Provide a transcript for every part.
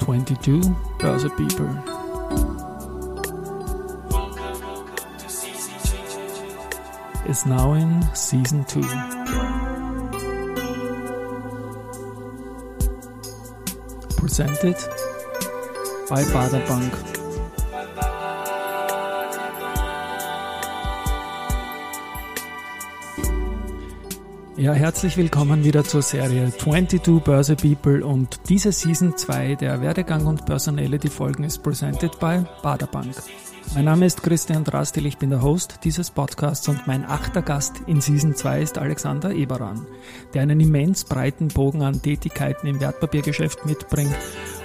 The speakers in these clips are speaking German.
22 Börse People. Is now in season 2. Presented by Bader Bank. Ja, herzlich willkommen wieder zur Serie 22 Börse People und diese Season 2 der Werdegang und Personality Folgen ist presented by Baderbank. Mein Name ist Christian Drastil, ich bin der Host dieses Podcasts und mein achter Gast in Season 2 ist Alexander Eberan, der einen immens breiten Bogen an Tätigkeiten im Wertpapiergeschäft mitbringt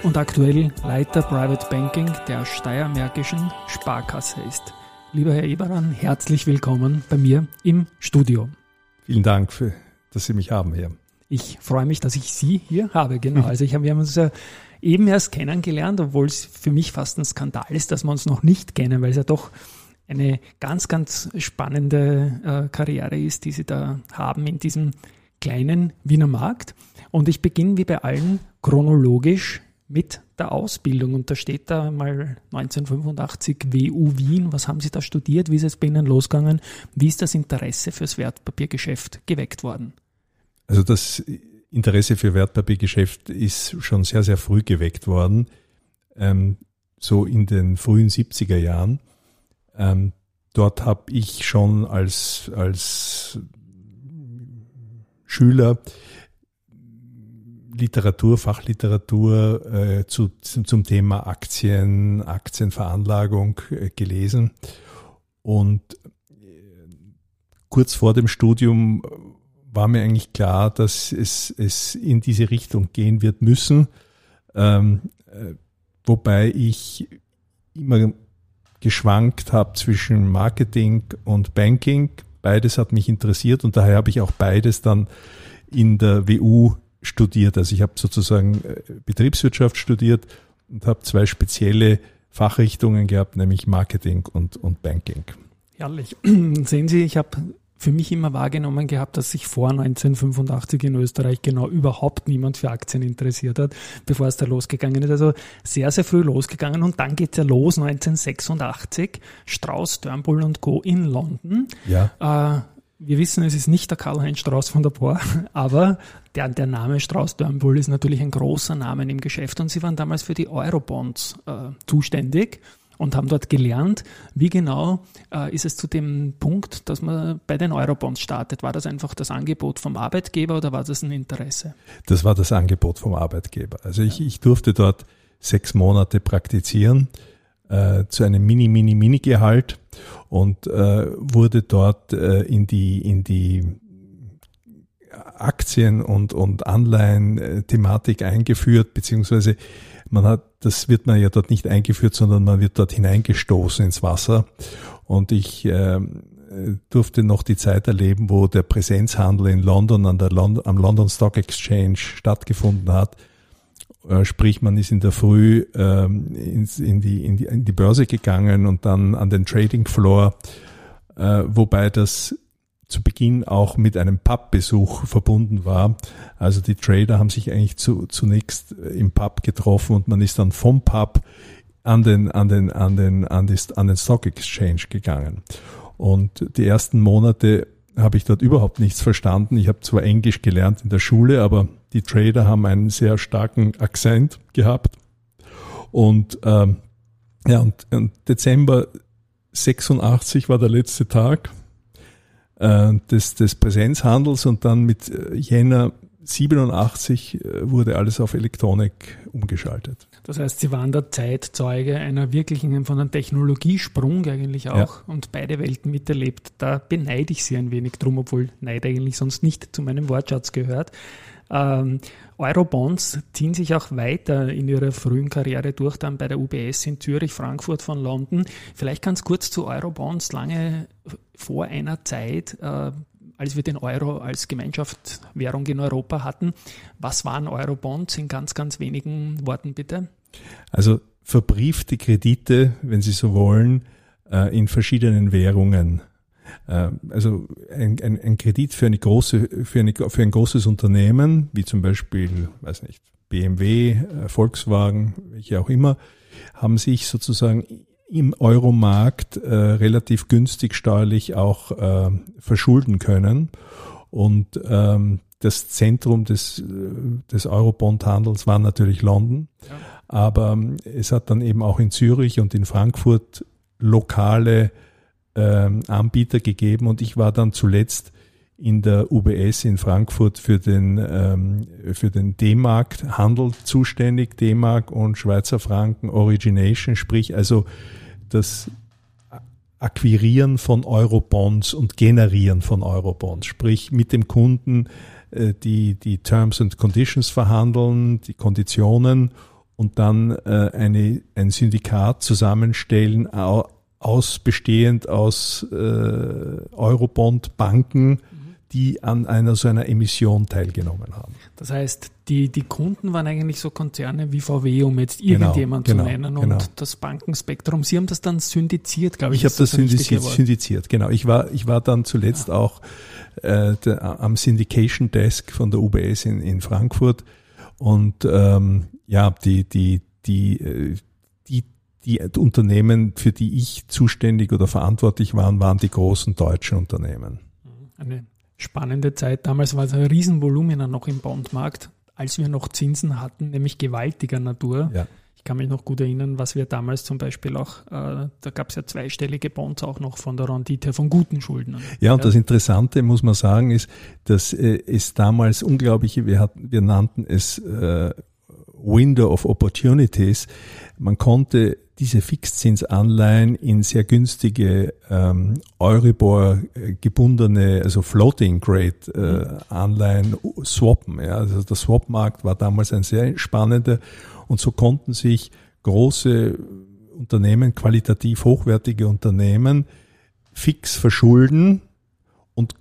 und aktuell Leiter Private Banking der Steiermärkischen Sparkasse ist. Lieber Herr Eberan, herzlich willkommen bei mir im Studio. Vielen Dank für dass Sie mich haben hier. Ich freue mich, dass ich Sie hier habe, genau. Also ich wir haben uns ja eben erst kennengelernt, obwohl es für mich fast ein Skandal ist, dass wir uns noch nicht kennen, weil es ja doch eine ganz, ganz spannende äh, Karriere ist, die Sie da haben in diesem kleinen Wiener Markt. Und ich beginne wie bei allen chronologisch mit der Ausbildung. Und da steht da mal 1985 WU Wien. Was haben Sie da studiert? Wie ist es bei Ihnen losgegangen? Wie ist das Interesse fürs Wertpapiergeschäft geweckt worden? Also das Interesse für Wertpapiergeschäft ist schon sehr, sehr früh geweckt worden, ähm, so in den frühen 70er Jahren. Ähm, dort habe ich schon als, als Schüler Literatur, Fachliteratur äh, zu, zum Thema Aktien, Aktienveranlagung äh, gelesen. Und äh, kurz vor dem Studium war mir eigentlich klar, dass es, es in diese Richtung gehen wird müssen. Ähm, äh, wobei ich immer geschwankt habe zwischen Marketing und Banking. Beides hat mich interessiert und daher habe ich auch beides dann in der WU studiert. Also ich habe sozusagen äh, Betriebswirtschaft studiert und habe zwei spezielle Fachrichtungen gehabt, nämlich Marketing und, und Banking. Herrlich. Sehen Sie, ich habe für mich immer wahrgenommen gehabt, dass sich vor 1985 in Österreich genau überhaupt niemand für Aktien interessiert hat, bevor es da losgegangen ist. Also sehr, sehr früh losgegangen und dann geht es ja los 1986, Strauß, Turnbull und Co. in London. Ja. Äh, wir wissen, es ist nicht der Karl-Heinz Strauß von der Bohr, aber der, der Name Strauß Turnbull ist natürlich ein großer Name im Geschäft und sie waren damals für die Eurobonds äh, zuständig und haben dort gelernt, wie genau äh, ist es zu dem Punkt, dass man bei den Eurobonds startet. War das einfach das Angebot vom Arbeitgeber oder war das ein Interesse? Das war das Angebot vom Arbeitgeber. Also ich, ich durfte dort sechs Monate praktizieren äh, zu einem Mini, Mini, Mini-Gehalt und äh, wurde dort äh, in die, in die Aktien- und, und Anleihen-Thematik eingeführt, beziehungsweise man hat, das wird man ja dort nicht eingeführt, sondern man wird dort hineingestoßen ins Wasser. Und ich äh, durfte noch die Zeit erleben, wo der Präsenzhandel in London an der Lond am London Stock Exchange stattgefunden hat. Äh, sprich, man ist in der Früh ähm, ins, in, die, in, die, in die Börse gegangen und dann an den Trading Floor, äh, wobei das zu Beginn auch mit einem Pub-Besuch verbunden war. Also die Trader haben sich eigentlich zu, zunächst im Pub getroffen und man ist dann vom Pub an den, an den, an den, an, die, an den Stock Exchange gegangen. Und die ersten Monate habe ich dort überhaupt nichts verstanden. Ich habe zwar Englisch gelernt in der Schule, aber die Trader haben einen sehr starken Akzent gehabt. Und ähm, ja, und, und Dezember 86 war der letzte Tag äh, des, des Präsenzhandels und dann mit äh, Jänner 87 äh, wurde alles auf Elektronik umgeschaltet. Das heißt, Sie waren der Zeitzeuge einer wirklichen, von einem Technologiesprung eigentlich auch ja. und beide Welten miterlebt. Da beneide ich Sie ein wenig drum, obwohl Neid eigentlich sonst nicht zu meinem Wortschatz gehört. Ähm, Eurobonds ziehen sich auch weiter in ihrer frühen Karriere durch, dann bei der UBS in Zürich, Frankfurt von London. Vielleicht ganz kurz zu Eurobonds, lange vor einer Zeit, äh, als wir den Euro als Gemeinschaftswährung in Europa hatten. Was waren Eurobonds in ganz, ganz wenigen Worten bitte? Also verbriefte Kredite, wenn Sie so wollen, äh, in verschiedenen Währungen. Äh, also ein, ein, ein Kredit für eine große, für, eine, für ein großes Unternehmen, wie zum Beispiel, weiß nicht, BMW, äh, Volkswagen, welche auch immer, haben sich sozusagen im Euromarkt äh, relativ günstig steuerlich auch äh, verschulden können. Und ähm, das Zentrum des, des Eurobond-Handels war natürlich London. Ja. Aber ähm, es hat dann eben auch in Zürich und in Frankfurt lokale ähm, Anbieter gegeben und ich war dann zuletzt in der UBS in Frankfurt für den, ähm, für den D-Mark-Handel zuständig, D-Mark und Schweizer Franken Origination, sprich also das Akquirieren von Eurobonds und Generieren von Eurobonds, sprich mit dem Kunden äh, die, die Terms and Conditions verhandeln, die Konditionen und dann äh, eine, ein Syndikat zusammenstellen, aus bestehend aus äh, Eurobond-Banken, die an einer so einer Emission teilgenommen haben. Das heißt, die, die Kunden waren eigentlich so Konzerne wie VW, um jetzt genau, irgendjemand genau, zu nennen, und genau. das Bankenspektrum. Sie haben das dann syndiziert, glaube ich. Ich habe das syndiziert, syndiziert, genau. Ich war, ich war dann zuletzt ja. auch äh, der, am Syndication Desk von der UBS in, in Frankfurt und ähm, ja, die, die, die, äh, die, Unternehmen, für die ich zuständig oder verantwortlich war, waren die großen deutschen Unternehmen. Eine spannende Zeit. Damals war es ein Riesenvolumen noch im Bondmarkt, als wir noch Zinsen hatten, nämlich gewaltiger Natur. Ja. Ich kann mich noch gut erinnern, was wir damals zum Beispiel auch, äh, da gab es ja zweistellige Bonds auch noch von der Rendite von guten Schuldnern. Ja, und das Interessante, muss man sagen, ist, dass äh, es damals unglaubliche, wir, hatten, wir nannten es äh, Window of Opportunities. Man konnte diese Fixzinsanleihen in sehr günstige ähm, Euribor äh, gebundene, also Floating Grade äh, Anleihen swappen. Ja. Also der Swap-Markt war damals ein sehr spannender und so konnten sich große Unternehmen, qualitativ hochwertige Unternehmen fix verschulden und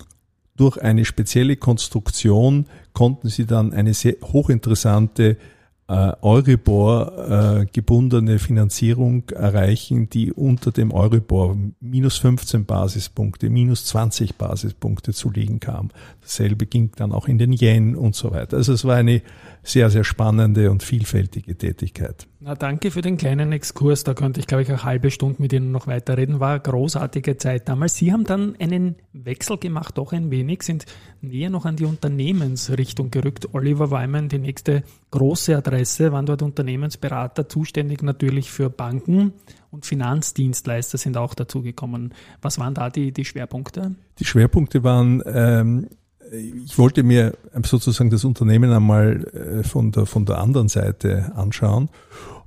durch eine spezielle Konstruktion konnten sie dann eine sehr hochinteressante äh, Euribor äh, gebundene Finanzierung erreichen, die unter dem Euribor minus 15 Basispunkte, minus 20 Basispunkte zu liegen kam. Dasselbe ging dann auch in den Yen und so weiter. Also es war eine sehr, sehr spannende und vielfältige Tätigkeit. Na, danke für den kleinen Exkurs. Da könnte ich, glaube ich, eine halbe Stunde mit Ihnen noch weiterreden. War eine großartige Zeit damals. Sie haben dann einen Wechsel gemacht, doch ein wenig, sind näher noch an die Unternehmensrichtung gerückt. Oliver Weimann, die nächste große Adresse, waren dort Unternehmensberater, zuständig natürlich für Banken und Finanzdienstleister sind auch dazugekommen. Was waren da die, die Schwerpunkte? Die Schwerpunkte waren ähm, ich wollte mir sozusagen das Unternehmen einmal äh, von der, von der anderen Seite anschauen.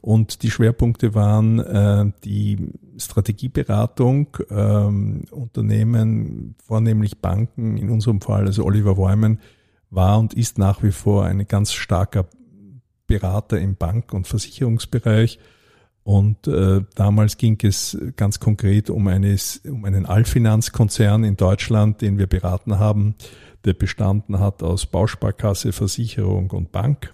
Und die Schwerpunkte waren äh, die Strategieberatung, ähm, Unternehmen, vornehmlich Banken, in unserem Fall, also Oliver Wyman, war und ist nach wie vor ein ganz starker Berater im Bank- und Versicherungsbereich. Und äh, damals ging es ganz konkret um, eines, um einen Allfinanzkonzern in Deutschland, den wir beraten haben, der bestanden hat aus Bausparkasse, Versicherung und Bank.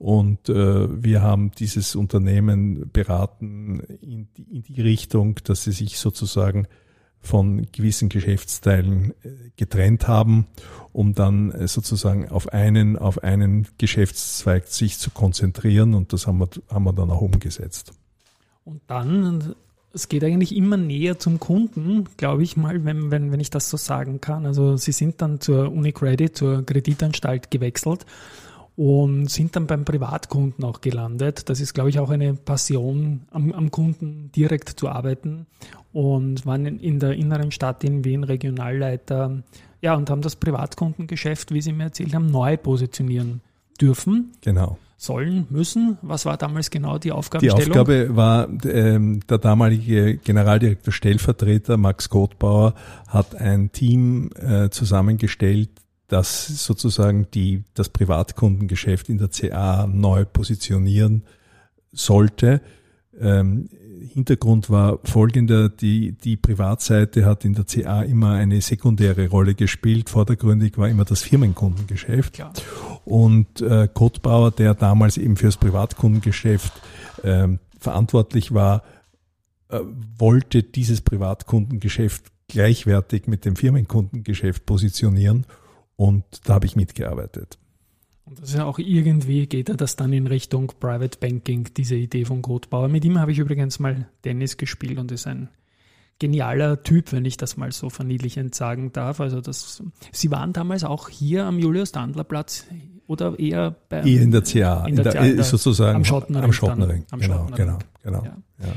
Und äh, wir haben dieses Unternehmen beraten in die, in die Richtung, dass sie sich sozusagen von gewissen Geschäftsteilen äh, getrennt haben, um dann äh, sozusagen auf einen, auf einen Geschäftszweig sich zu konzentrieren. Und das haben wir, haben wir dann auch umgesetzt. Und dann es geht eigentlich immer näher zum Kunden, glaube ich mal, wenn, wenn, wenn ich das so sagen kann. Also Sie sind dann zur Unicredit, zur Kreditanstalt gewechselt und sind dann beim Privatkunden auch gelandet. Das ist, glaube ich, auch eine Passion, am, am Kunden direkt zu arbeiten und waren in der inneren Stadt in Wien Regionalleiter, ja, und haben das Privatkundengeschäft, wie Sie mir erzählt haben, neu positionieren dürfen. Genau sollen, müssen? Was war damals genau die Aufgabenstellung? Die Aufgabe war, ähm, der damalige Generaldirektor Stellvertreter Max Kotbauer hat ein Team äh, zusammengestellt, das sozusagen die, das Privatkundengeschäft in der CA neu positionieren sollte. Ähm, Hintergrund war folgender, die, die Privatseite hat in der CA immer eine sekundäre Rolle gespielt. Vordergründig war immer das Firmenkundengeschäft. Klar. Und äh, Kotbauer, der damals eben fürs Privatkundengeschäft äh, verantwortlich war, äh, wollte dieses Privatkundengeschäft gleichwertig mit dem Firmenkundengeschäft positionieren. Und da habe ich mitgearbeitet. Und das ist ja auch irgendwie, geht er das dann in Richtung Private Banking, diese Idee von Kotbauer. Mit ihm habe ich übrigens mal Tennis gespielt und ist ein genialer Typ, wenn ich das mal so verniedlichend sagen darf. Also das, Sie waren damals auch hier am Julius-Dandler-Platz oder eher bei eher in der CA, in der, in der, sozusagen am Schottenring. Am Schottenring, genau, genau, genau. Ja. Ja.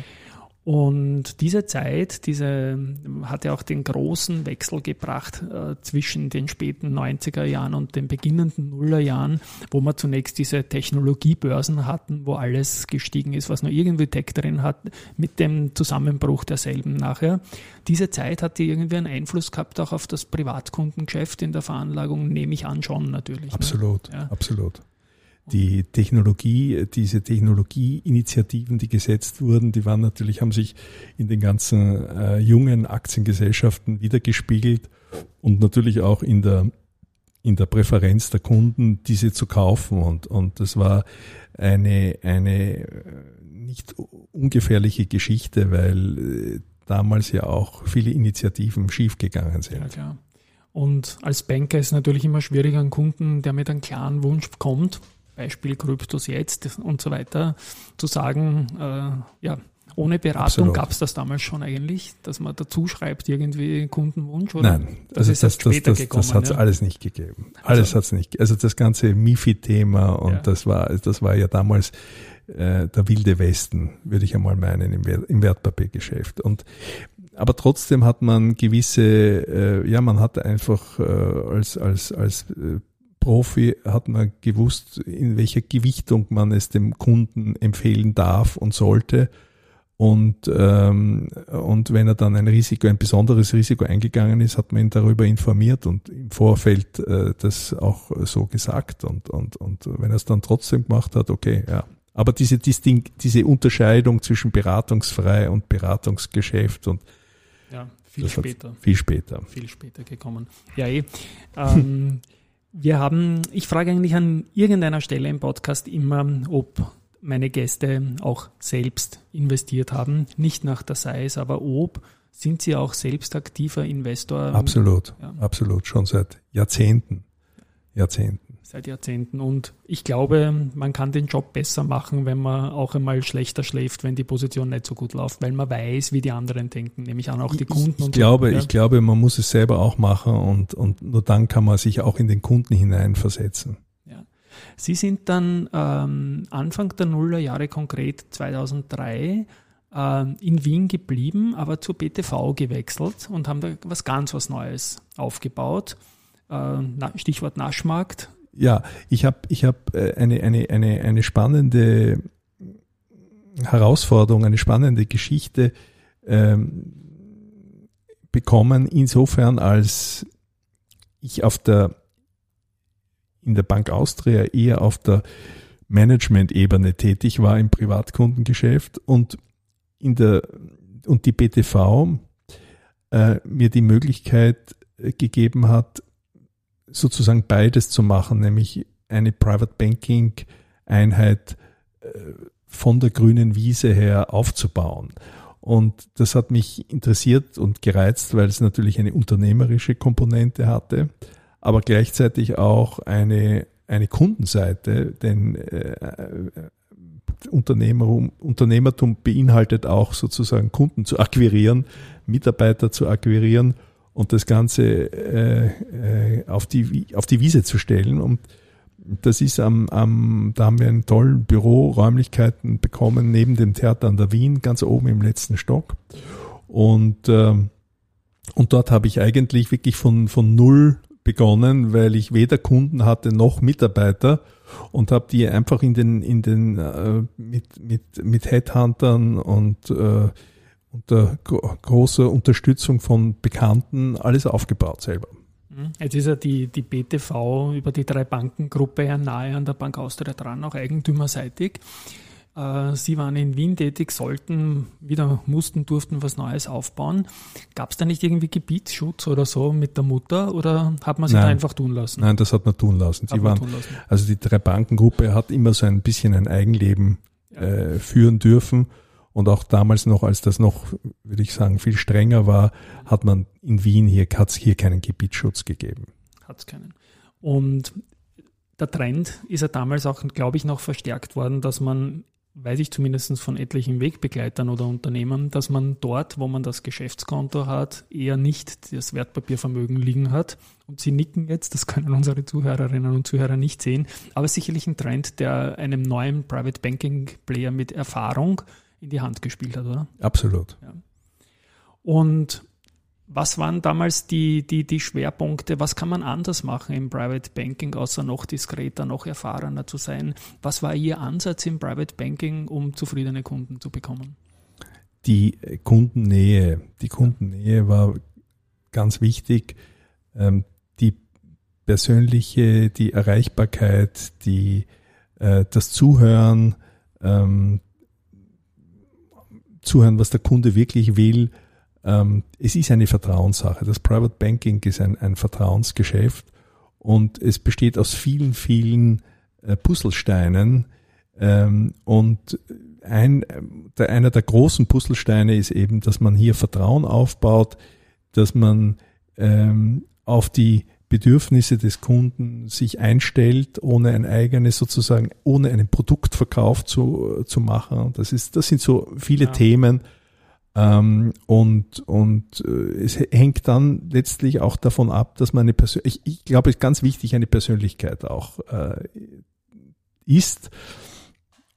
Und diese Zeit, diese hat ja auch den großen Wechsel gebracht äh, zwischen den späten 90er Jahren und den beginnenden Nullerjahren, wo wir zunächst diese Technologiebörsen hatten, wo alles gestiegen ist, was nur irgendwie Tech drin hat, mit dem Zusammenbruch derselben nachher. Diese Zeit hat die irgendwie einen Einfluss gehabt auch auf das Privatkundengeschäft in der Veranlagung, nehme ich an schon natürlich. Ne? Absolut, ne? ja. absolut die Technologie, diese Technologieinitiativen, die gesetzt wurden, die waren natürlich, haben sich in den ganzen äh, jungen Aktiengesellschaften wiedergespiegelt und natürlich auch in der in der Präferenz der Kunden, diese zu kaufen. Und, und das war eine, eine äh, nicht ungefährliche Geschichte, weil äh, damals ja auch viele Initiativen schiefgegangen sind. Ja, klar. Und als Banker ist es natürlich immer schwieriger, einen Kunden, der mit einem klaren Wunsch kommt, Beispiel Kryptos jetzt und so weiter, zu sagen, äh, ja, ohne Beratung gab es das damals schon eigentlich, dass man dazu schreibt, irgendwie Kundenwunsch? Oder? Nein, das, also ist das, das, das, gekommen, das hat es ja? alles nicht gegeben. Alles also, hat es nicht. Also das ganze MIFI-Thema und ja. das war, das war ja damals äh, der wilde Westen, würde ich einmal meinen, im, Wert, im Wertpapiergeschäft. Und aber trotzdem hat man gewisse, äh, ja, man hat einfach äh, als als als äh, Profi hat man gewusst, in welcher Gewichtung man es dem Kunden empfehlen darf und sollte. Und, ähm, und wenn er dann ein Risiko, ein besonderes Risiko eingegangen ist, hat man ihn darüber informiert und im Vorfeld äh, das auch so gesagt. Und, und, und wenn er es dann trotzdem gemacht hat, okay, ja. Aber diese, Disting diese Unterscheidung zwischen beratungsfrei und Beratungsgeschäft und ja, viel später. Viel später. Viel später gekommen. Ja, eh. Ähm, Wir haben, ich frage eigentlich an irgendeiner Stelle im Podcast immer, ob meine Gäste auch selbst investiert haben. Nicht nach der Size, aber ob. Sind Sie auch selbst aktiver Investor? Absolut, ja. absolut. Schon seit Jahrzehnten. Jahrzehnten seit Jahrzehnten. Und ich glaube, man kann den Job besser machen, wenn man auch einmal schlechter schläft, wenn die Position nicht so gut läuft, weil man weiß, wie die anderen denken, nämlich an auch die Kunden. Ich, ich glaube, so. ich glaube, man muss es selber auch machen und, und nur dann kann man sich auch in den Kunden hineinversetzen. Ja. Sie sind dann ähm, Anfang der Nullerjahre konkret 2003 äh, in Wien geblieben, aber zur BTV gewechselt und haben da was ganz was Neues aufgebaut. Äh, Stichwort Naschmarkt, ja, ich habe ich hab äh, eine, eine, eine, eine spannende Herausforderung, eine spannende Geschichte ähm, bekommen, insofern als ich auf der in der Bank Austria eher auf der Management-Ebene tätig war im Privatkundengeschäft und in der und die BTV äh, mir die Möglichkeit äh, gegeben hat, sozusagen beides zu machen, nämlich eine Private Banking Einheit äh, von der grünen Wiese her aufzubauen. Und das hat mich interessiert und gereizt, weil es natürlich eine unternehmerische Komponente hatte, aber gleichzeitig auch eine, eine Kundenseite, denn äh, Unternehmertum, Unternehmertum beinhaltet auch sozusagen Kunden zu akquirieren, Mitarbeiter zu akquirieren und das Ganze äh, äh, auf, die, auf die Wiese zu stellen. Und das ist am, am, da haben wir einen tollen Büroräumlichkeiten bekommen, neben dem Theater an der Wien, ganz oben im letzten Stock. Und, äh, und dort habe ich eigentlich wirklich von, von null begonnen, weil ich weder Kunden hatte noch Mitarbeiter und habe die einfach in den, in den äh, mit, mit, mit Headhuntern und äh, unter großer Unterstützung von Bekannten alles aufgebaut selber. Mhm. Jetzt ist ja die, die BTV über die drei Bankengruppe ja nahe an der Bank Austria dran, auch eigentümerseitig. Äh, Sie waren in Wien tätig, sollten, wieder mussten, durften was Neues aufbauen. Gab es da nicht irgendwie Gebietsschutz oder so mit der Mutter oder hat man sich da einfach tun lassen? Nein, das hat man tun lassen. Sie waren, lassen. Also die drei Bankengruppe hat immer so ein bisschen ein Eigenleben ja. äh, führen dürfen und auch damals noch, als das noch, würde ich sagen, viel strenger war, hat man in Wien hier, hat hier keinen Gebietsschutz gegeben. Hat es keinen. Und der Trend ist ja damals auch, glaube ich, noch verstärkt worden, dass man weiß ich zumindest von etlichen Wegbegleitern oder Unternehmen, dass man dort, wo man das Geschäftskonto hat, eher nicht das Wertpapiervermögen liegen hat. Und Sie nicken jetzt, das können unsere Zuhörerinnen und Zuhörer nicht sehen, aber sicherlich ein Trend, der einem neuen Private Banking Player mit Erfahrung in die Hand gespielt hat, oder? Absolut. Ja. Und was waren damals die, die, die Schwerpunkte? Was kann man anders machen im Private Banking, außer noch diskreter, noch erfahrener zu sein? Was war Ihr Ansatz im Private Banking, um zufriedene Kunden zu bekommen? Die Kundennähe. Die Kundennähe war ganz wichtig. Ähm, die persönliche, die Erreichbarkeit, die, äh, das Zuhören, ähm, zuhören, was der Kunde wirklich will, ähm, es ist eine Vertrauenssache. Das Private Banking ist ein, ein Vertrauensgeschäft und es besteht aus vielen, vielen äh, Puzzlesteinen. Ähm, und ein, der, einer der großen Puzzlesteine ist eben, dass man hier Vertrauen aufbaut, dass man ähm, auf die Bedürfnisse des Kunden sich einstellt, ohne ein eigenes sozusagen, ohne einen Produktverkauf zu, zu machen. Das ist, das sind so viele ja. Themen, ähm, und und äh, es hängt dann letztlich auch davon ab, dass man eine Persönlichkeit, ich, ich glaube, es ist ganz wichtig, eine Persönlichkeit auch äh, ist,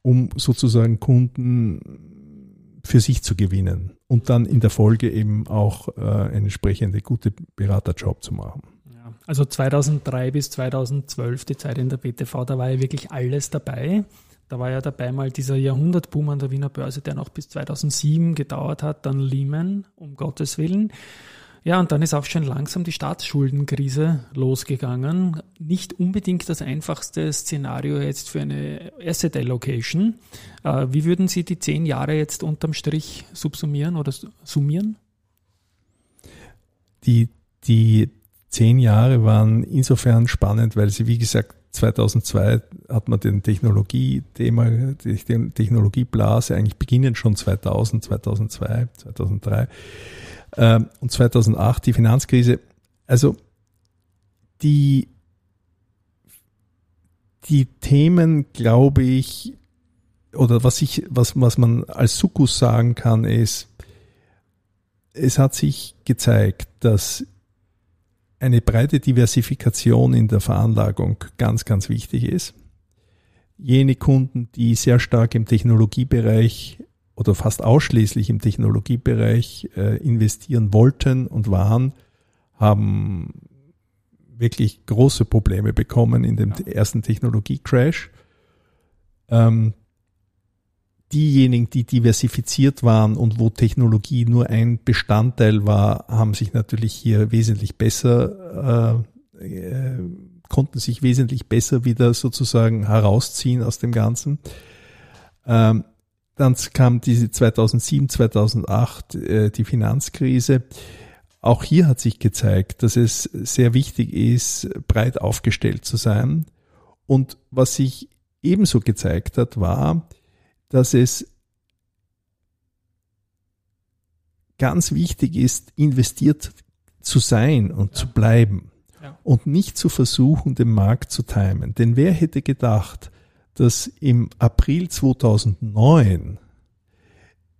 um sozusagen Kunden für sich zu gewinnen und dann in der Folge eben auch äh, eine entsprechende gute Beraterjob zu machen. Also 2003 bis 2012, die Zeit in der BTV, da war ja wirklich alles dabei. Da war ja dabei mal dieser Jahrhundertboom an der Wiener Börse, der noch bis 2007 gedauert hat, dann Lehman, um Gottes Willen. Ja, und dann ist auch schon langsam die Staatsschuldenkrise losgegangen. Nicht unbedingt das einfachste Szenario jetzt für eine Asset Allocation. Äh, wie würden Sie die zehn Jahre jetzt unterm Strich subsumieren oder summieren? Die, die zehn Jahre waren insofern spannend, weil sie, wie gesagt, 2002 hat man den Technologie-Thema, die Technologieblase eigentlich beginnen schon 2000, 2002, 2003 und 2008 die Finanzkrise. Also die, die Themen, glaube ich, oder was ich, was, was man als Sukkus sagen kann, ist, es hat sich gezeigt, dass eine breite Diversifikation in der Veranlagung ganz, ganz wichtig ist. Jene Kunden, die sehr stark im Technologiebereich oder fast ausschließlich im Technologiebereich äh, investieren wollten und waren, haben wirklich große Probleme bekommen in dem ersten Technologiecrash. Ähm, diejenigen, die diversifiziert waren und wo Technologie nur ein Bestandteil war, haben sich natürlich hier wesentlich besser, äh, äh, konnten sich wesentlich besser wieder sozusagen herausziehen aus dem Ganzen. Ähm, dann kam diese 2007, 2008 äh, die Finanzkrise. Auch hier hat sich gezeigt, dass es sehr wichtig ist, breit aufgestellt zu sein. Und was sich ebenso gezeigt hat, war, dass es ganz wichtig ist, investiert zu sein und ja. zu bleiben ja. und nicht zu versuchen, den Markt zu timen. Denn wer hätte gedacht, dass im April 2009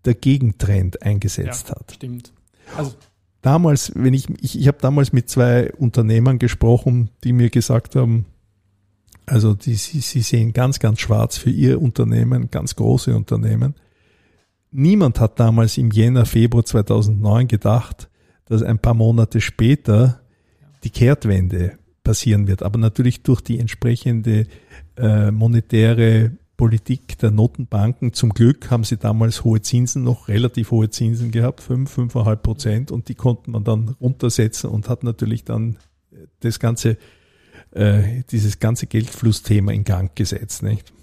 der Gegentrend eingesetzt ja, hat? Stimmt. Also damals, wenn ich, ich, ich habe damals mit zwei Unternehmern gesprochen, die mir gesagt haben, also die, sie, sie sehen ganz, ganz schwarz für ihr Unternehmen, ganz große Unternehmen. Niemand hat damals im Jänner, Februar 2009 gedacht, dass ein paar Monate später die Kehrtwende passieren wird. Aber natürlich durch die entsprechende äh, monetäre Politik der Notenbanken. Zum Glück haben sie damals hohe Zinsen, noch relativ hohe Zinsen gehabt, fünf, fünfeinhalb Prozent, und die konnten man dann runtersetzen und hat natürlich dann das ganze äh, dieses ganze Geldflussthema in Gang gesetzt, nicht?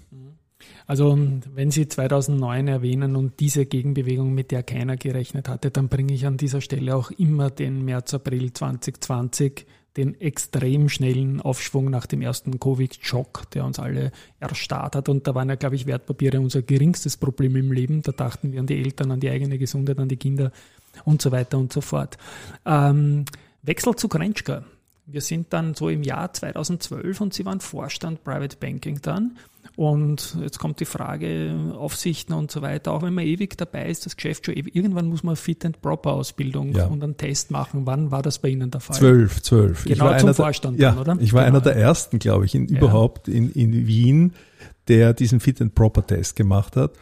Also wenn Sie 2009 erwähnen und diese Gegenbewegung, mit der keiner gerechnet hatte, dann bringe ich an dieser Stelle auch immer den März, April 2020, den extrem schnellen Aufschwung nach dem ersten Covid-Schock, der uns alle erstarrt hat. Und da waren ja, glaube ich, Wertpapiere unser geringstes Problem im Leben. Da dachten wir an die Eltern, an die eigene Gesundheit, an die Kinder und so weiter und so fort. Ähm, Wechsel zu Krenschka. Wir sind dann so im Jahr 2012 und Sie waren Vorstand Private Banking dann. Und jetzt kommt die Frage, Aufsichten und so weiter. Auch wenn man ewig dabei ist, das Geschäft schon ewig, irgendwann muss man Fit and Proper Ausbildung ja. und einen Test machen. Wann war das bei Ihnen der Fall? Zwölf, zwölf. Genau ich zum Vorstand, der, dann, oder? Ich war genau. einer der ersten, glaube ich, in, ja. überhaupt in, in Wien, der diesen Fit and Proper Test gemacht hat.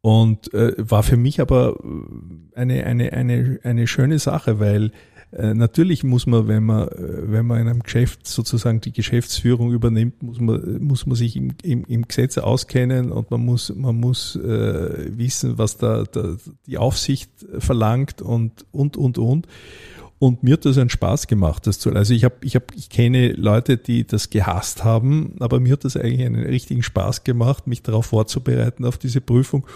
Und äh, war für mich aber eine, eine, eine, eine schöne Sache, weil äh, natürlich muss man, wenn man, äh, wenn man in einem Geschäft sozusagen die Geschäftsführung übernimmt, muss man, muss man sich im, im, im Gesetz auskennen und man muss, man muss äh, wissen, was da, da die Aufsicht verlangt und, und, und, und. Und mir hat das einen Spaß gemacht, das zu. Also ich habe, ich habe, ich kenne Leute, die das gehasst haben, aber mir hat das eigentlich einen richtigen Spaß gemacht, mich darauf vorzubereiten auf diese Prüfung.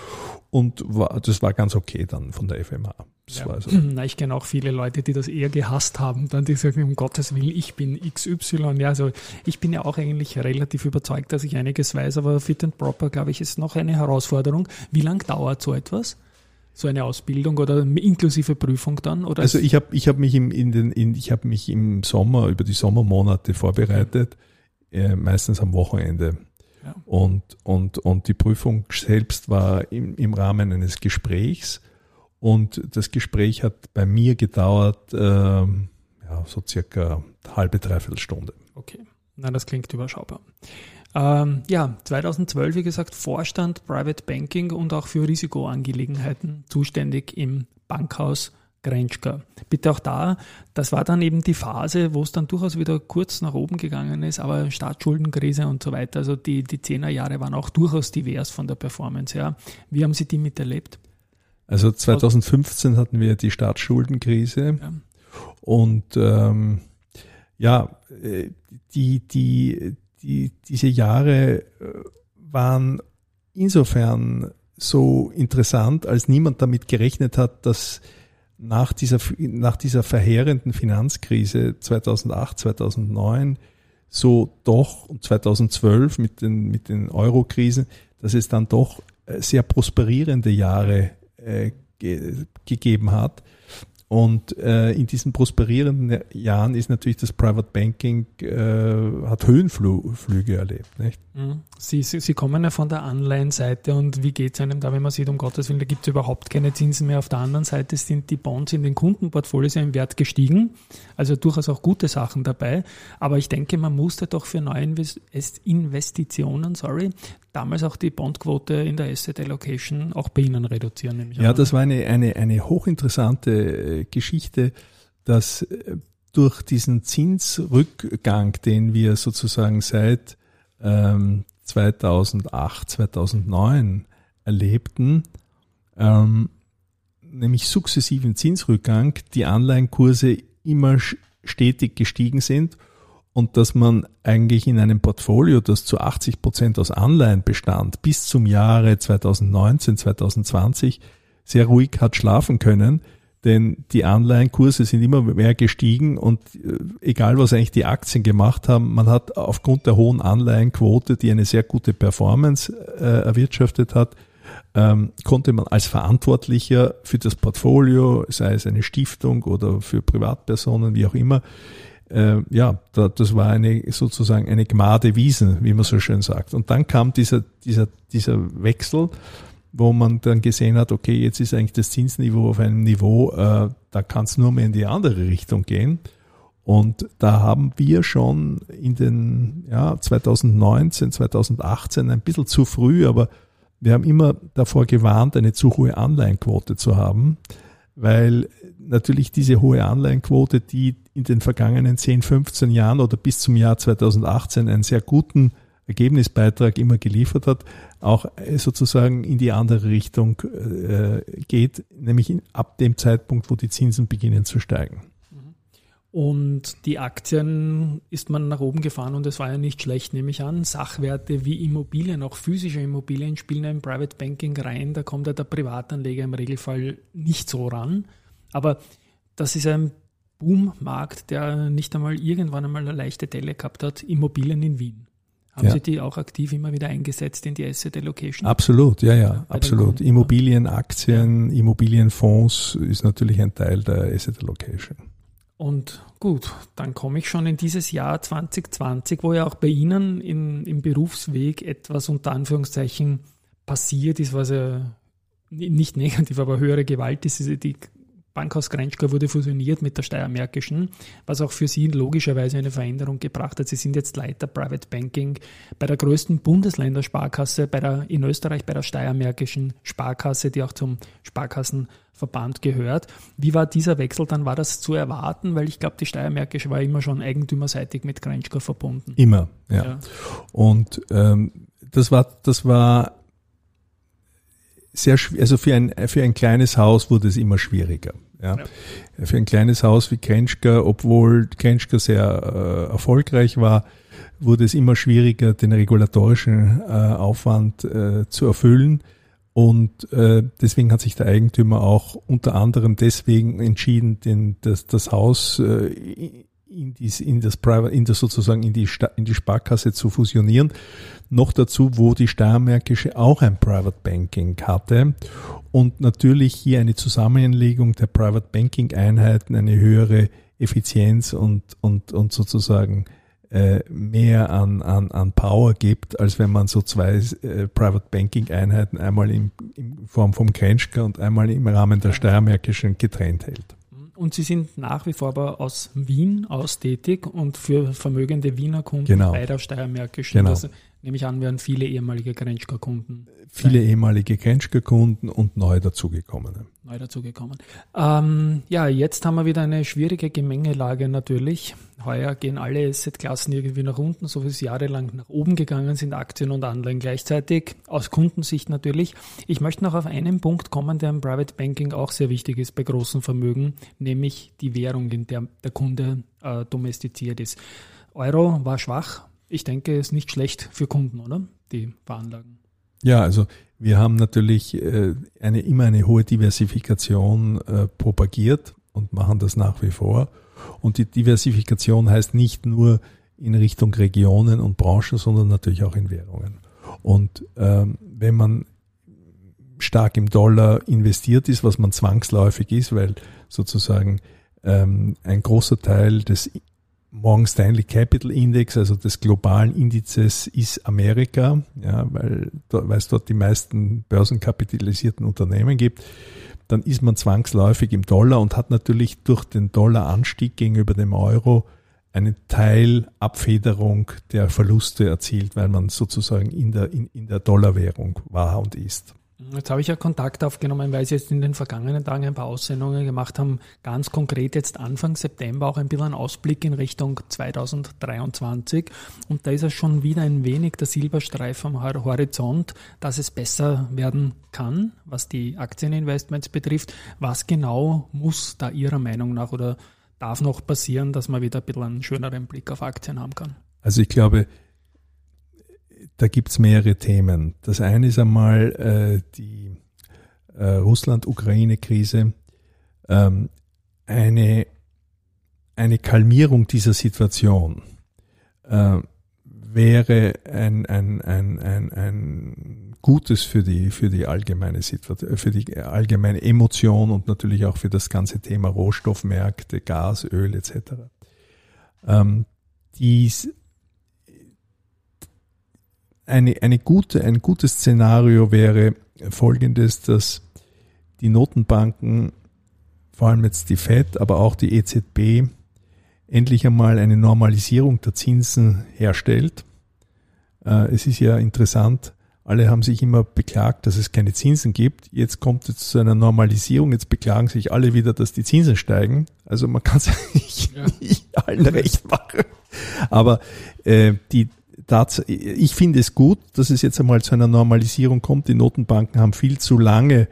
Und war, das war ganz okay dann von der FMA. Ja. Also. Na, ich kenne auch viele Leute, die das eher gehasst haben, dann die sagen, um Gottes Willen, ich bin XY. Ja, also ich bin ja auch eigentlich relativ überzeugt, dass ich einiges weiß, aber Fit and Proper, glaube ich, ist noch eine Herausforderung. Wie lang dauert so etwas? So eine Ausbildung oder inklusive Prüfung dann? Oder also ich habe ich hab mich im, in den, in, ich habe mich im Sommer, über die Sommermonate vorbereitet, äh, meistens am Wochenende. Ja. Und, und, und die Prüfung selbst war im, im Rahmen eines Gesprächs. Und das Gespräch hat bei mir gedauert, äh, ja, so circa halbe, dreiviertel Stunde. Okay. Na, das klingt überschaubar. Ähm, ja, 2012, wie gesagt, Vorstand Private Banking und auch für Risikoangelegenheiten zuständig im Bankhaus Grenschka. Bitte auch da, das war dann eben die Phase, wo es dann durchaus wieder kurz nach oben gegangen ist, aber Staatsschuldenkrise und so weiter. Also die, die Zehnerjahre waren auch durchaus divers von der Performance her. Wie haben Sie die miterlebt? Also 2015 hatten wir die Staatsschuldenkrise ja. und ähm, ja, äh, die, die, die, diese Jahre äh, waren insofern so interessant, als niemand damit gerechnet hat, dass nach dieser, nach dieser verheerenden Finanzkrise 2008, 2009 so doch und 2012 mit den, mit den Euro-Krisen, dass es dann doch äh, sehr prosperierende Jahre äh, ge gegeben hat. Und äh, in diesen prosperierenden Jahren ist natürlich das Private Banking, äh, hat Höhenflüge erlebt. Nicht? Mhm. Sie, Sie, Sie kommen ja von der Anleihenseite und wie geht es einem da, wenn man sieht, um Gottes Willen, da gibt es überhaupt keine Zinsen mehr. Auf der anderen Seite sind die Bonds in den Kundenportfolios im Wert gestiegen, also durchaus auch gute Sachen dabei. Aber ich denke, man musste doch für neue Investitionen, sorry, damals auch die Bondquote in der Asset Allocation auch bei Ihnen reduzieren. Ja, das war eine, eine, eine hochinteressante äh, Geschichte, dass äh, durch diesen Zinsrückgang, den wir sozusagen seit ähm, 2008, 2009 erlebten, ähm, nämlich sukzessiven Zinsrückgang, die Anleihenkurse immer stetig gestiegen sind und dass man eigentlich in einem Portfolio, das zu 80 Prozent aus Anleihen bestand, bis zum Jahre 2019, 2020 sehr ruhig hat schlafen können, denn die Anleihenkurse sind immer mehr gestiegen und äh, egal was eigentlich die Aktien gemacht haben, man hat aufgrund der hohen Anleihenquote, die eine sehr gute Performance äh, erwirtschaftet hat, ähm, konnte man als Verantwortlicher für das Portfolio, sei es eine Stiftung oder für Privatpersonen, wie auch immer, äh, ja, da, das war eine sozusagen eine Gmade Wiesen, wie man so schön sagt. Und dann kam dieser, dieser, dieser Wechsel, wo man dann gesehen hat, okay, jetzt ist eigentlich das Zinsniveau auf einem Niveau, äh, da kann es nur mehr in die andere Richtung gehen. Und da haben wir schon in den ja, 2019, 2018 ein bisschen zu früh, aber wir haben immer davor gewarnt, eine zu hohe Anleihenquote zu haben, weil natürlich diese hohe Anleihenquote, die in den vergangenen 10, 15 Jahren oder bis zum Jahr 2018 einen sehr guten Ergebnisbeitrag immer geliefert hat, auch äh, sozusagen in die andere Richtung äh, geht, nämlich ab dem Zeitpunkt, wo die Zinsen beginnen zu steigen. Und die Aktien ist man nach oben gefahren und es war ja nicht schlecht, nehme ich an. Sachwerte wie Immobilien, auch physische Immobilien spielen im Private Banking rein. Da kommt ja der Privatanleger im Regelfall nicht so ran. Aber das ist ein Boommarkt, der nicht einmal irgendwann einmal eine leichte Delle gehabt hat. Immobilien in Wien. Haben ja. Sie die auch aktiv immer wieder eingesetzt in die Asset Allocation? Absolut, ja, ja, ja absolut. Immobilien, Aktien, Immobilienfonds ist natürlich ein Teil der Asset Allocation. Und gut, dann komme ich schon in dieses Jahr 2020, wo ja auch bei Ihnen in, im Berufsweg etwas unter Anführungszeichen passiert ist, was ja nicht negativ, aber höhere Gewalt ist. Die Bankhaus Grenschka wurde fusioniert mit der Steiermärkischen, was auch für Sie logischerweise eine Veränderung gebracht hat. Sie sind jetzt Leiter Private Banking bei der größten Bundesländersparkasse, bei der, in Österreich bei der Steiermärkischen Sparkasse, die auch zum Sparkassenverband gehört. Wie war dieser Wechsel dann? War das zu erwarten? Weil ich glaube, die Steiermärkische war immer schon eigentümerseitig mit Grenschka verbunden. Immer, ja. ja. Und ähm, das war, das war sehr also für ein, für ein kleines Haus wurde es immer schwieriger. Ja. ja. Für ein kleines Haus wie Krenschka, obwohl Krenschka sehr äh, erfolgreich war, wurde es immer schwieriger, den regulatorischen äh, Aufwand äh, zu erfüllen. Und äh, deswegen hat sich der Eigentümer auch unter anderem deswegen entschieden, den, das, das Haus äh, in, dies, in das Private, in das sozusagen in die, in die Sparkasse zu fusionieren. Noch dazu, wo die Steiermärkische auch ein Private Banking hatte und natürlich hier eine Zusammenlegung der Private Banking Einheiten, eine höhere Effizienz und, und, und sozusagen äh, mehr an, an, an Power gibt, als wenn man so zwei äh, Private Banking Einheiten einmal in, in Form vom Krenschka und einmal im Rahmen der Steiermärkischen getrennt hält. Und Sie sind nach wie vor aber aus Wien aus tätig und für vermögende Wiener Kunden genau. bei der Steiermärkischen. Genau. Das nehme ich an, werden viele ehemalige Grenschka-Kunden. Viele sein. ehemalige Grenschka-Kunden und neu dazugekommene. Neu dazugekommen. Ähm, ja, jetzt haben wir wieder eine schwierige Gemengelage natürlich. Heuer gehen alle Asset-Klassen irgendwie nach unten, so wie es jahrelang nach oben gegangen sind, Aktien und Anleihen gleichzeitig, aus Kundensicht natürlich. Ich möchte noch auf einen Punkt kommen, der im Private Banking auch sehr wichtig ist bei großen Vermögen, nämlich die Währung, in der der Kunde äh, domestiziert ist. Euro war schwach, ich denke, ist nicht schlecht für Kunden, oder? Die Veranlagen. Ja, also wir haben natürlich äh, eine, immer eine hohe Diversifikation äh, propagiert und machen das nach wie vor. Und die Diversifikation heißt nicht nur in Richtung Regionen und Branchen, sondern natürlich auch in Währungen. Und ähm, wenn man stark im Dollar investiert ist, was man zwangsläufig ist, weil sozusagen ähm, ein großer Teil des Morgan Stanley Capital Index, also des globalen Indizes, ist Amerika, ja, weil, weil es dort die meisten börsenkapitalisierten Unternehmen gibt. Dann ist man zwangsläufig im Dollar und hat natürlich durch den Dollaranstieg gegenüber dem Euro eine Teilabfederung der Verluste erzielt, weil man sozusagen in der, in, in der Dollarwährung war und ist. Jetzt habe ich ja Kontakt aufgenommen, weil Sie jetzt in den vergangenen Tagen ein paar Aussendungen gemacht haben. Ganz konkret jetzt Anfang September auch ein bisschen ein Ausblick in Richtung 2023. Und da ist ja schon wieder ein wenig der Silberstreif am Horizont, dass es besser werden kann, was die Aktieninvestments betrifft. Was genau muss da Ihrer Meinung nach oder darf noch passieren, dass man wieder ein bisschen einen schöneren Blick auf Aktien haben kann? Also ich glaube, da gibt's mehrere Themen. Das eine ist einmal äh, die äh, Russland-Ukraine-Krise, ähm, eine, eine Kalmierung dieser Situation äh, wäre ein, ein, ein, ein, ein Gutes für die, für die allgemeine Situation, für die allgemeine Emotion und natürlich auch für das ganze Thema Rohstoffmärkte, Gas, Öl etc. Ähm, dies eine, eine gute, ein gutes Szenario wäre folgendes, dass die Notenbanken, vor allem jetzt die FED, aber auch die EZB, endlich einmal eine Normalisierung der Zinsen herstellt. Äh, es ist ja interessant, alle haben sich immer beklagt, dass es keine Zinsen gibt. Jetzt kommt es zu einer Normalisierung. Jetzt beklagen sich alle wieder, dass die Zinsen steigen. Also man kann es eigentlich ja. nicht allen recht machen. Aber äh, die, ich finde es gut, dass es jetzt einmal zu einer Normalisierung kommt. Die Notenbanken haben viel zu lange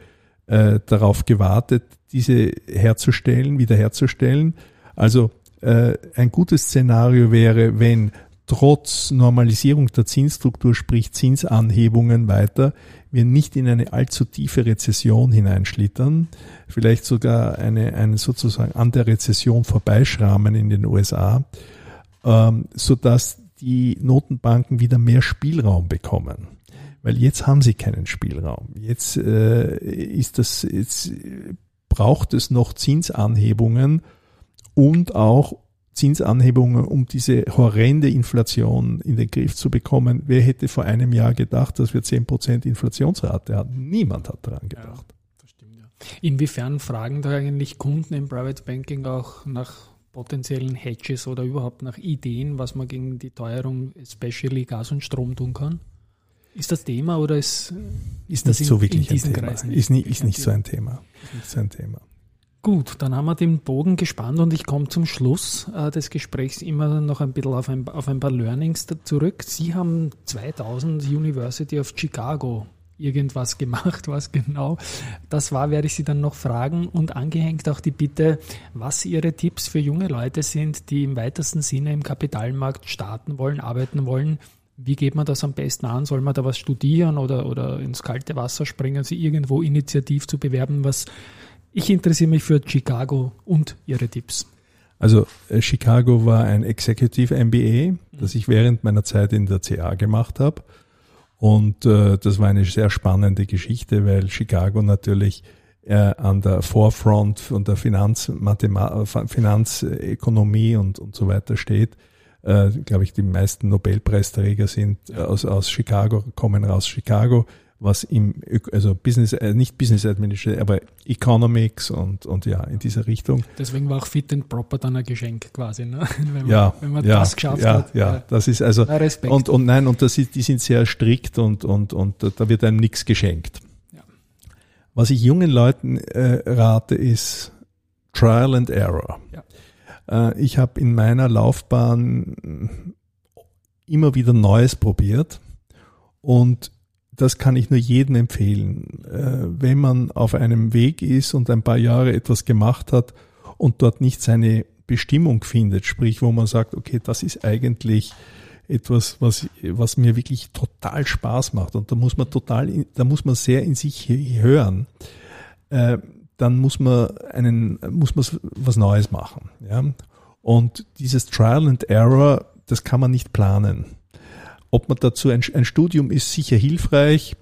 äh, darauf gewartet, diese herzustellen, wiederherzustellen. Also äh, ein gutes Szenario wäre, wenn trotz Normalisierung der Zinsstruktur, sprich Zinsanhebungen weiter, wir nicht in eine allzu tiefe Rezession hineinschlittern, vielleicht sogar eine, eine sozusagen an der Rezession vorbeischrammen in den USA, ähm, so dass die Notenbanken wieder mehr Spielraum bekommen. Weil jetzt haben sie keinen Spielraum. Jetzt äh, ist das, jetzt braucht es noch Zinsanhebungen, und auch Zinsanhebungen, um diese horrende Inflation in den Griff zu bekommen. Wer hätte vor einem Jahr gedacht, dass wir 10% Inflationsrate haben? Niemand hat daran gedacht. Ja, stimmt, ja. Inwiefern fragen da eigentlich Kunden im Private Banking auch nach potenziellen Hedges oder überhaupt nach Ideen, was man gegen die Teuerung, especially Gas und Strom tun kann? Ist das Thema oder ist, ist das nicht in, so wirklich in diesen ein Thema. Kreisen? Ist nicht, ist nicht so ein Thema. Ist nicht so ein Thema. Gut, dann haben wir den Bogen gespannt und ich komme zum Schluss äh, des Gesprächs immer noch ein bisschen auf ein, auf ein paar Learnings zurück. Sie haben 2000 University of Chicago irgendwas gemacht, was genau das war, werde ich Sie dann noch fragen und angehängt auch die Bitte, was Ihre Tipps für junge Leute sind, die im weitesten Sinne im Kapitalmarkt starten wollen, arbeiten wollen. Wie geht man das am besten an? Soll man da was studieren oder, oder ins kalte Wasser springen, sie irgendwo initiativ zu bewerben? Was, ich interessiere mich für Chicago und Ihre Tipps. Also äh, Chicago war ein Executive MBA, das ich während meiner Zeit in der CA gemacht habe. Und äh, das war eine sehr spannende Geschichte, weil Chicago natürlich äh, an der Forefront von der Finanzmathema Finanzökonomie und, und so weiter steht. Äh, Glaube ich, die meisten Nobelpreisträger sind aus, aus Chicago, kommen raus Chicago was im, also Business, äh, nicht Business Administration, aber Economics und, und ja, in dieser Richtung. Deswegen war auch Fit and Proper dann ein Geschenk quasi, ne? wenn man, ja, wenn man ja, das geschafft ja, hat. Ja, ja, das ist also, Respekt. und, und nein, und das ist, die sind sehr strikt und, und, und da wird einem nichts geschenkt. Ja. Was ich jungen Leuten äh, rate, ist Trial and Error. Ja. Äh, ich habe in meiner Laufbahn immer wieder Neues probiert und das kann ich nur jedem empfehlen. Äh, wenn man auf einem Weg ist und ein paar Jahre etwas gemacht hat und dort nicht seine Bestimmung findet, sprich, wo man sagt, okay, das ist eigentlich etwas, was, was mir wirklich total Spaß macht und da muss man total, da muss man sehr in sich hören, äh, dann muss man einen, muss man was Neues machen, ja. Und dieses Trial and Error, das kann man nicht planen. Ob man dazu ein, ein Studium ist sicher hilfreich,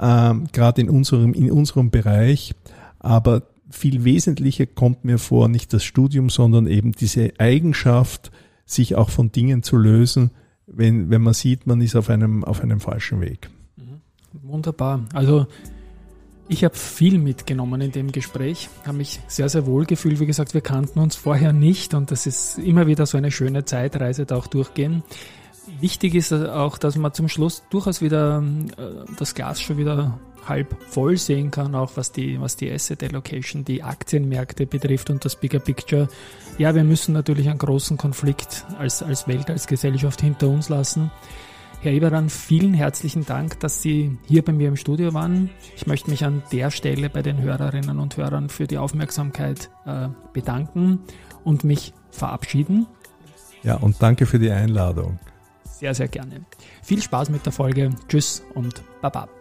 ähm, gerade in unserem, in unserem Bereich, aber viel wesentlicher kommt mir vor, nicht das Studium, sondern eben diese Eigenschaft, sich auch von Dingen zu lösen, wenn, wenn man sieht, man ist auf einem, auf einem falschen Weg. Mhm. Wunderbar. Also ich habe viel mitgenommen in dem Gespräch, habe mich sehr, sehr wohl gefühlt. Wie gesagt, wir kannten uns vorher nicht und das ist immer wieder so eine schöne Zeitreise da auch durchgehen. Wichtig ist auch, dass man zum Schluss durchaus wieder äh, das Glas schon wieder halb voll sehen kann, auch was die, was die Asset Allocation, die Aktienmärkte betrifft und das Bigger Picture. Ja, wir müssen natürlich einen großen Konflikt als, als Welt, als Gesellschaft hinter uns lassen. Herr Eberan, vielen herzlichen Dank, dass Sie hier bei mir im Studio waren. Ich möchte mich an der Stelle bei den Hörerinnen und Hörern für die Aufmerksamkeit äh, bedanken und mich verabschieden. Ja, und danke für die Einladung sehr, sehr gerne. Viel Spaß mit der Folge. Tschüss und Baba.